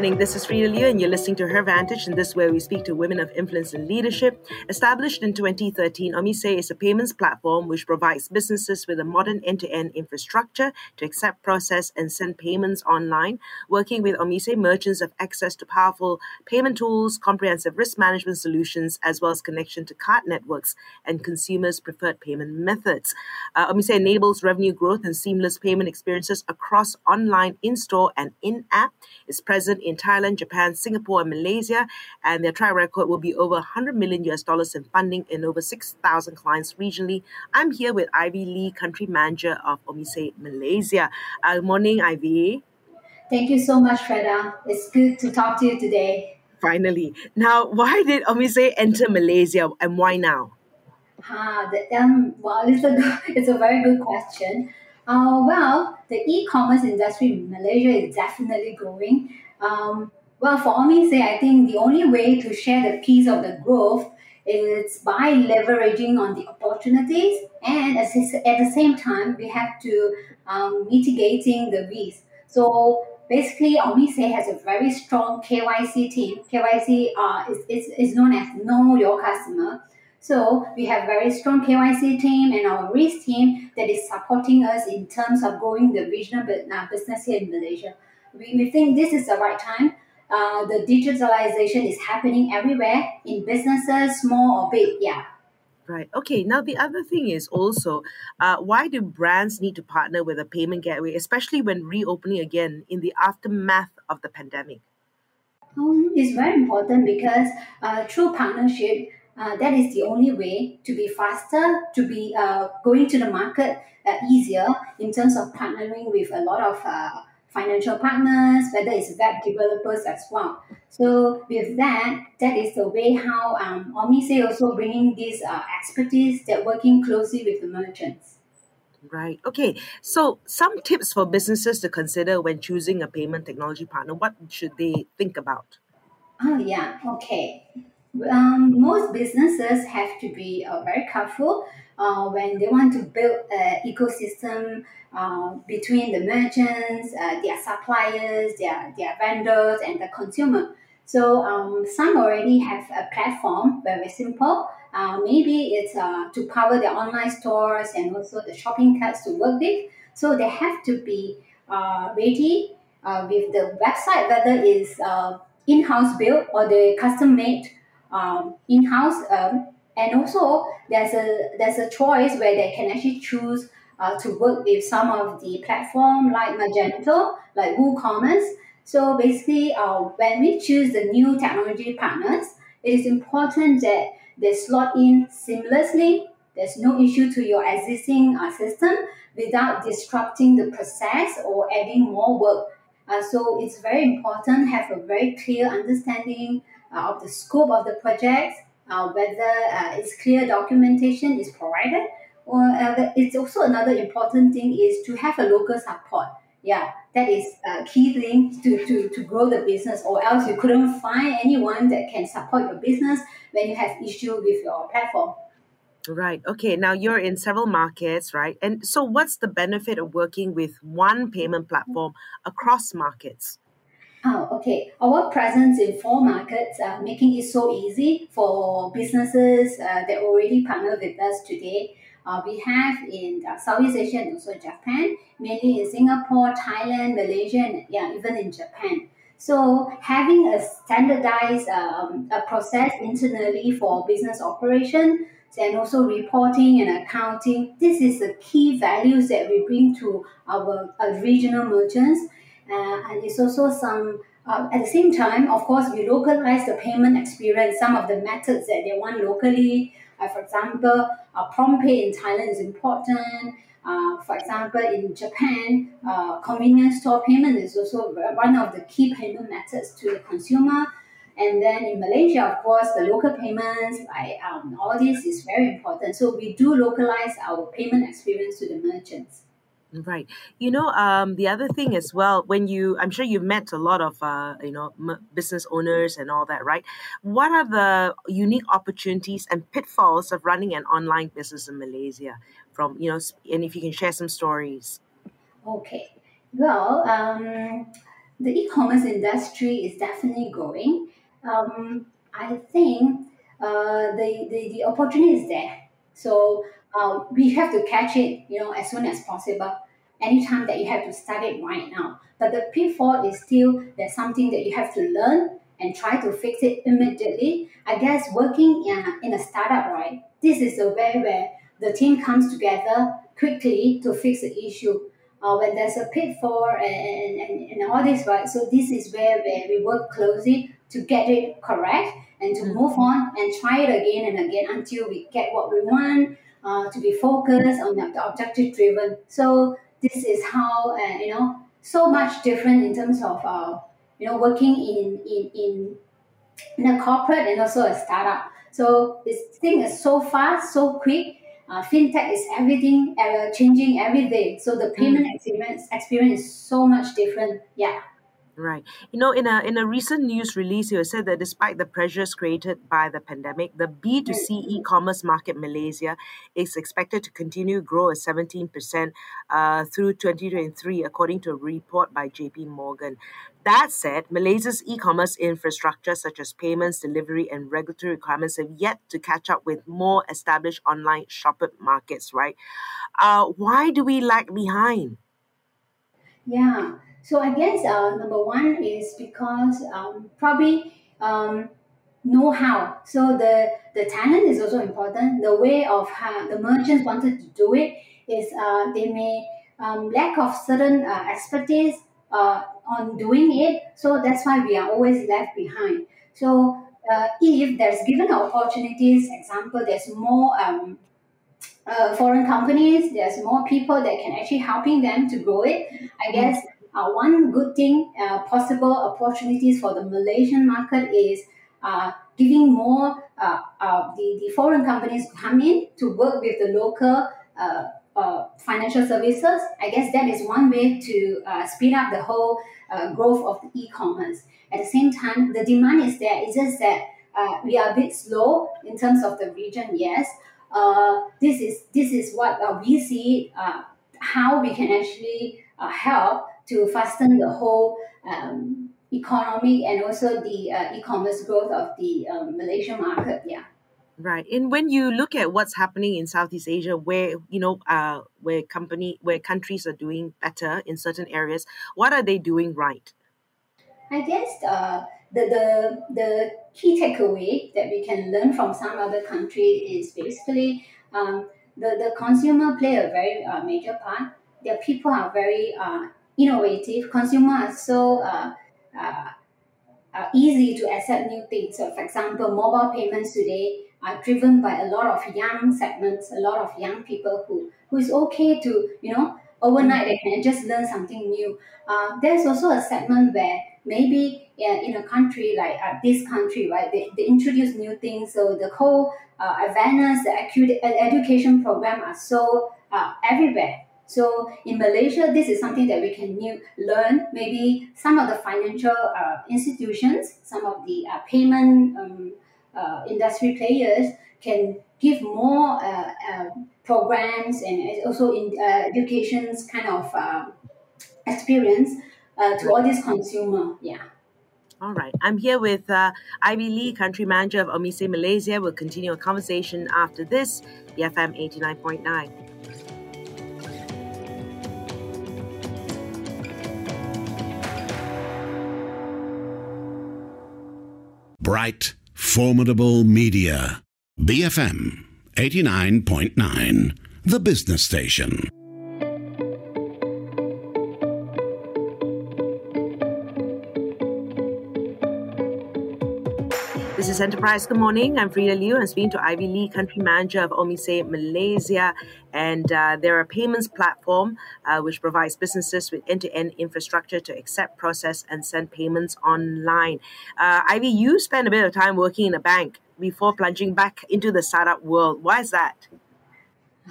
Morning. This is Freda Liu, and you're listening to Her Vantage, and this is where we speak to women of influence and leadership. Established in 2013, Omise is a payments platform which provides businesses with a modern end to end infrastructure to accept, process, and send payments online. Working with Omise, merchants have access to powerful payment tools, comprehensive risk management solutions, as well as connection to card networks and consumers' preferred payment methods. Uh, Omise enables revenue growth and seamless payment experiences across online, in store, and in app. It's present in Thailand, Japan, Singapore, and Malaysia, and their track record will be over 100 million US dollars in funding and over 6,000 clients regionally. I'm here with Ivy Lee, country manager of Omise Malaysia. Uh, good morning, Ivy. Thank you so much, Freda. It's good to talk to you today. Finally. Now, why did Omise enter Malaysia and why now? Ah, the, um, well, it's a, it's a very good question. Uh, well, the e-commerce industry in Malaysia is definitely growing. Um, well, for say I think the only way to share the piece of the growth is by leveraging on the opportunities, and at the same time, we have to um, mitigating the risk. So basically, Omise has a very strong KYC team. KYC uh, is, is, is known as Know Your Customer. So we have very strong KYC team and our risk team that is supporting us in terms of growing the regional uh, business here in Malaysia we, we think this is the right time. Uh, the digitalization is happening everywhere in businesses, small or big. Yeah. Right. Okay. Now, the other thing is also uh, why do brands need to partner with a payment gateway, especially when reopening again in the aftermath of the pandemic? Um, it's very important because uh, through partnership, uh, that is the only way to be faster, to be uh, going to the market uh, easier in terms of partnering with a lot of uh, financial partners, whether it's web developers as well. So with that, that is the way how um, Omise also bringing this uh, expertise that working closely with the merchants. Right. Okay. So some tips for businesses to consider when choosing a payment technology partner. What should they think about? Oh yeah. Okay. Um, most businesses have to be uh, very careful uh, when they want to build an ecosystem uh, between the merchants, uh, their suppliers, their, their vendors, and the consumer. So um, some already have a platform, very simple. Uh, maybe it's uh, to power their online stores and also the shopping carts to work with. So they have to be ready with the website, whether it's in-house built or the custom made um, in-house. Um, and also there's a there's a choice where they can actually choose uh, to work with some of the platform like Magento, like WooCommerce. So basically, uh, when we choose the new technology partners, it is important that they slot in seamlessly. There's no issue to your existing uh, system without disrupting the process or adding more work. Uh, so it's very important have a very clear understanding of the scope of the project, uh, whether uh, it's clear documentation is provided, or uh, it's also another important thing is to have a local support. Yeah, that is a key thing to, to, to grow the business, or else you couldn't find anyone that can support your business when you have issue with your platform. Right. Okay. Now you're in several markets, right? And so, what's the benefit of working with one payment platform across markets? Oh, okay. Our presence in four markets, uh, making it so easy for businesses uh, that already partner with us today uh, we have in uh, Southeast Asia and also Japan, mainly in Singapore, Thailand, Malaysia, and yeah, even in Japan. So having a standardized um, a process internally for business operation and also reporting and accounting, this is the key values that we bring to our uh, regional merchants. Uh, and it's also some uh, at the same time, of course, we localize the payment experience, some of the methods that they want locally, uh, for example, uh, PromptPay in Thailand is important. Uh, for example, in Japan, uh, convenience store payment is also one of the key payment methods to the consumer. And then in Malaysia, of course, the local payments, right, um, all this is very important. So we do localize our payment experience to the merchants. Right. You know, um, the other thing as well, when you, I'm sure you've met a lot of, uh, you know, m- business owners and all that, right? What are the unique opportunities and pitfalls of running an online business in Malaysia? From, you know, and if you can share some stories. Okay. Well, um, the e-commerce industry is definitely growing. Um, I think uh, the, the, the opportunity is there. So uh, we have to catch it, you know, as soon as possible. Anytime that you have to start it right now. But the pitfall is still there's something that you have to learn and try to fix it immediately. I guess working in a, in a startup, right? This is the way where the team comes together quickly to fix the issue. Uh, when there's a pitfall and, and, and all this, right? So this is where, where we work closely to get it correct and to move on and try it again and again until we get what we want uh, to be focused on the, objective driven. So this is how uh, you know so much different in terms of uh, you know working in in in in a corporate and also a startup. So this thing is so fast, so quick. Uh, fintech is everything uh, changing every day. So the payment mm. experience experience is so much different. Yeah. Right. You know, in a in a recent news release, you said that despite the pressures created by the pandemic, the B2C e-commerce market Malaysia is expected to continue to grow at 17% uh, through 2023, according to a report by JP Morgan. That said, Malaysia's e-commerce infrastructure, such as payments, delivery, and regulatory requirements, have yet to catch up with more established online shopping markets. Right? Uh, why do we lag behind? Yeah. So I guess uh, number one is because um, probably um, know how. So the the talent is also important. The way of how the merchants wanted to do it is uh, they may um, lack of certain uh, expertise uh, on doing it. So that's why we are always left behind. So uh, if there's given opportunities, example, there's more um, uh, foreign companies, there's more people that can actually helping them to grow it. I guess uh, one good thing, uh, possible opportunities for the Malaysian market is uh, giving more uh, uh, the, the foreign companies come in to work with the local uh, financial services. I guess that is one way to speed up the whole growth of the e-commerce. At the same time, the demand is there. It's just that we are a bit slow in terms of the region. Yes, this is this is what we see. How we can actually help to fasten the whole um, economy and also the uh, e-commerce growth of the um, Malaysian market. Yeah. Right. And when you look at what's happening in Southeast Asia, where you know, uh, where company, where countries are doing better in certain areas, what are they doing right? I guess uh, the the the key takeaway that we can learn from some other country is basically um, the the consumer play a very uh, major part. Their people are very uh, innovative. Consumers are so uh, uh, uh, easy to accept new things. So, for example, mobile payments today are driven by a lot of young segments, a lot of young people who who is okay to you know overnight they can just learn something new. Uh, there's also a segment where maybe in a country like uh, this country, right, they, they introduce new things. So the whole uh, awareness, the edu- education program are so uh, everywhere. So in Malaysia, this is something that we can new, learn. Maybe some of the financial uh, institutions, some of the uh, payment um, uh, industry players can give more uh, uh, programs and also in uh, education's kind of experience to all these consumer. Yeah. All right. I'm here with uh, Ivy Lee, country manager of Omise Malaysia. We'll continue a conversation after this, BFM 89.9. Bright Formidable Media. BFM 89.9, the business station. This is Enterprise. Good morning. I'm Freda Liu. I'm speaking to Ivy Lee, country manager of Omise Malaysia. And uh, they're a payments platform uh, which provides businesses with end to end infrastructure to accept, process, and send payments online. Uh, Ivy, you spent a bit of time working in a bank before plunging back into the startup world. Why is that?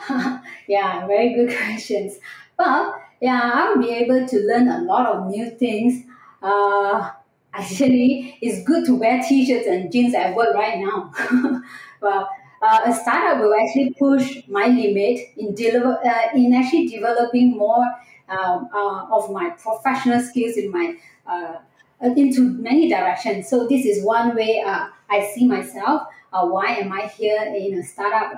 yeah, very good questions. But yeah, I'll be able to learn a lot of new things. Uh, actually, it's good to wear t-shirts and jeans at work right now. well, uh, a startup will actually push my limit in deliver uh, in actually developing more um, uh, of my professional skills in my uh, into many directions. So this is one way uh, I see myself. Uh, why am I here in a startup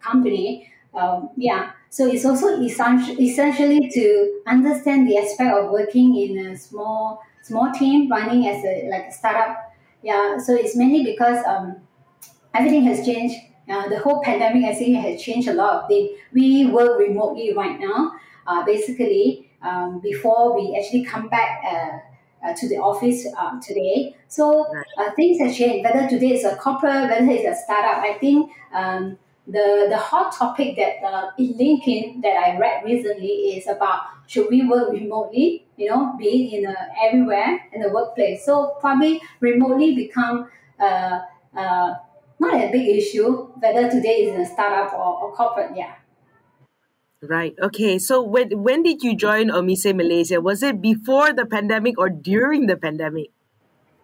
company? Um, yeah, so it's also essentially to understand the aspect of working in a small small team running as a like a startup. Yeah, so it's mainly because um, everything has changed. Uh, the whole pandemic I think, has changed a lot of things. We work remotely right now. Uh, basically, um, before we actually come back uh, uh to the office uh, today. So uh, things have changed. Whether today is a corporate, whether it's a startup, I think um, the the hot topic that uh, in LinkedIn that I read recently is about should we work remotely? You know, be in uh, everywhere in the workplace. So probably remotely become uh, uh, not a big issue whether today is in a startup or, or corporate. Yeah. Right. Okay. So when when did you join Omise Malaysia? Was it before the pandemic or during the pandemic?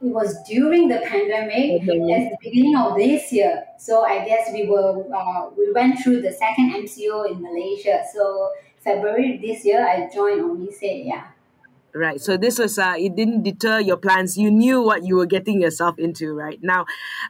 It was during the pandemic mm-hmm. at the beginning of this year. So I guess we were uh, we went through the second MCO in Malaysia. So February this year I joined Omise. Yeah. Right. So this was uh, it didn't deter your plans. You knew what you were getting yourself into. Right now,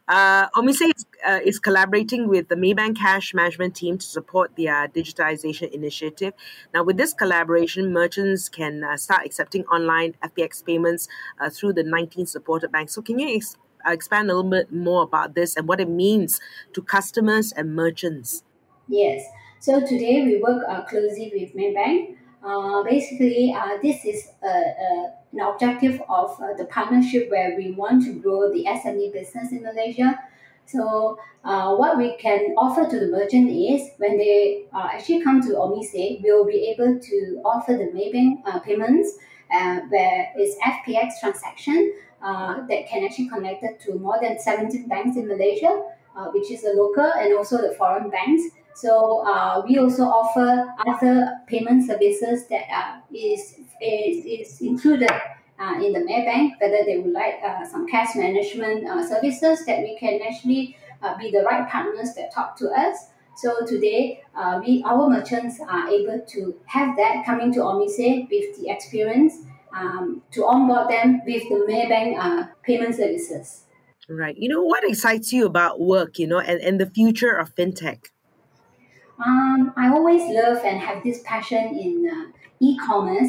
uh, Omise is, uh, is collaborating with the Maybank Cash Management team to support their digitization initiative. Now, with this collaboration, merchants can uh, start accepting online FPX payments uh, through the 19 supported banks. So, can you ex- uh, expand a little bit more about this and what it means to customers and merchants? Yes. So today we work uh, closely with Maybank uh, basically, uh, this is uh, uh, an objective of uh, the partnership where we want to grow the SME business in Malaysia. So, uh, what we can offer to the merchant is when they uh, actually come to Omise, we'll be able to offer the Maybank uh, payments uh, where it's FPX transaction uh, that can actually connect it to more than 17 banks in Malaysia, uh, which is the local and also the foreign banks. So uh, we also offer other payment services that uh, is is, is included uh, in the Maybank, whether they would like uh, some cash management uh, services that we can actually uh, be the right partners that talk to us. So today, we our merchants are able to have that coming to Omise with the experience um, to onboard them with the Maybank payment services. Right. You know what excites you about work, you know, and, and the future of fintech? Um, I always love and have this passion in uh, e-commerce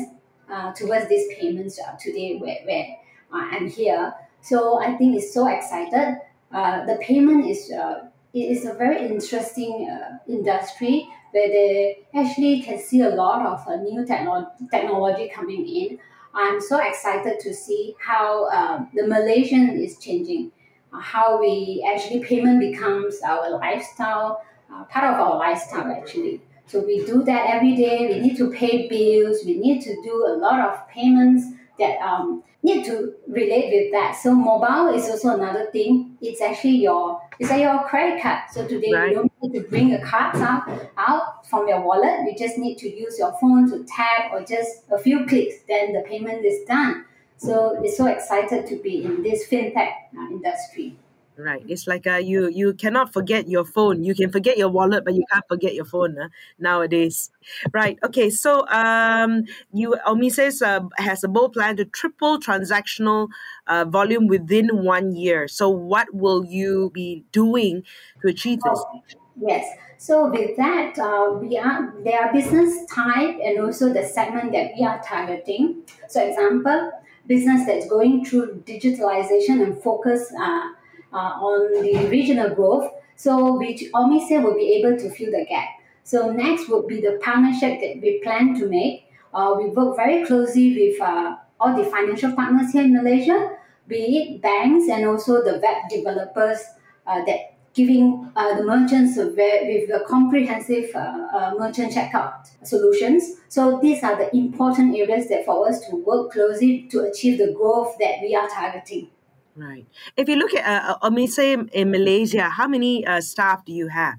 uh, towards these payments uh, today where, where uh, I'm here. So I think it's so excited. Uh, the payment is uh, it is a very interesting industry where they actually can see a lot of new techno- technology coming in. I'm so excited to see how um, the Malaysian is changing, how we actually payment becomes our lifestyle uh, part of our lifestyle actually. So we do that every day. We need to pay bills. We need to do a lot of payments that um, need to relate with that. So mobile is also another thing. It's actually your it's like your credit card. So today right. you don't need to bring a card out out from your wallet. You just need to use your phone to tap or just a few clicks. Then the payment is done. So it's so excited to be in this fintech uh, industry. Right. It's like uh, you you cannot forget your phone. You can forget your wallet, but you can't forget your phone uh, nowadays. Right. Okay. So um, you Omise uh, has a bold plan to triple transactional uh, volume within one year. So what will you be doing to achieve this? Oh, yes. So with that, uh, we are there are business type and also the segment that we are targeting. So example, business that's going through digitalization and focus. Uh, on the regional growth. So which Omise will be able to fill the gap. So next would be the partnership that we plan to make. Uh, we work very closely with uh, all the financial partners here in Malaysia, be it banks and also the web developers uh, that giving uh, the merchants with the comprehensive uh, uh, merchant checkout solutions. So these are the important areas that for us to work closely to achieve the growth that we are targeting. Right. If you look at, uh, uh me say in Malaysia, how many uh, staff do you have?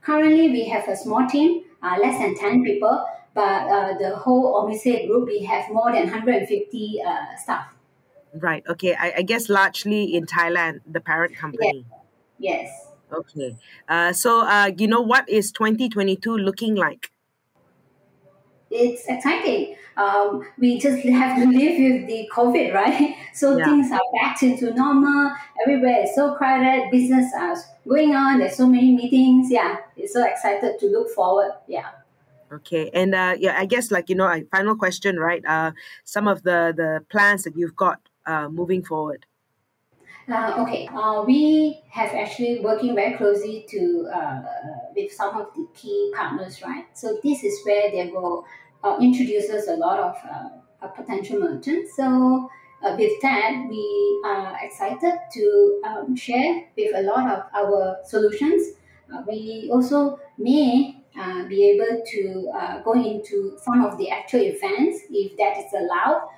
Currently, we have a small team, uh, less than 10 people. but uh, the whole Omise group, we have more than 150 uh, staff. Right. Okay. I, I, guess largely in Thailand, the parent company. Yes. yes. Okay. Uh, so, uh, you know, what is 2022 looking like? It's exciting. Um, we just have to live with the COVID, right? So yeah. things are back into normal. Everywhere is so crowded. Business are going on. There's so many meetings. Yeah, it's so excited to look forward. Yeah. Okay, and uh, yeah, I guess like you know, a final question, right? Uh, some of the the plans that you've got uh, moving forward. Uh, okay, uh, we have actually working very closely to uh, with some of the key partners, right? So this is where they will uh, introduce us a lot of uh, potential merchants. So uh, with that, we are excited to um, share with a lot of our solutions. Uh, we also may uh, be able to uh, go into some of the actual events if that is allowed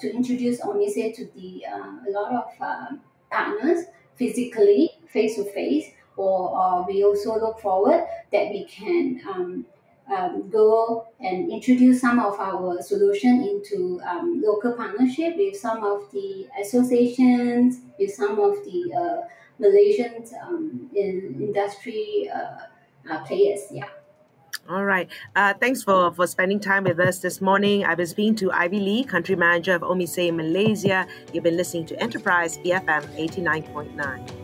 to introduce Omise to the a lot of um, partners physically, face to face, or we also look forward that we can um, um, go and introduce some of our solution into um, local partnership with some of the associations, with some of the uh, Malaysian um, in industry uh, uh, players. Yeah. All right. Uh, thanks for, for spending time with us this morning. I've been speaking to Ivy Lee, country manager of Omise Malaysia. You've been listening to Enterprise BFM 89.9.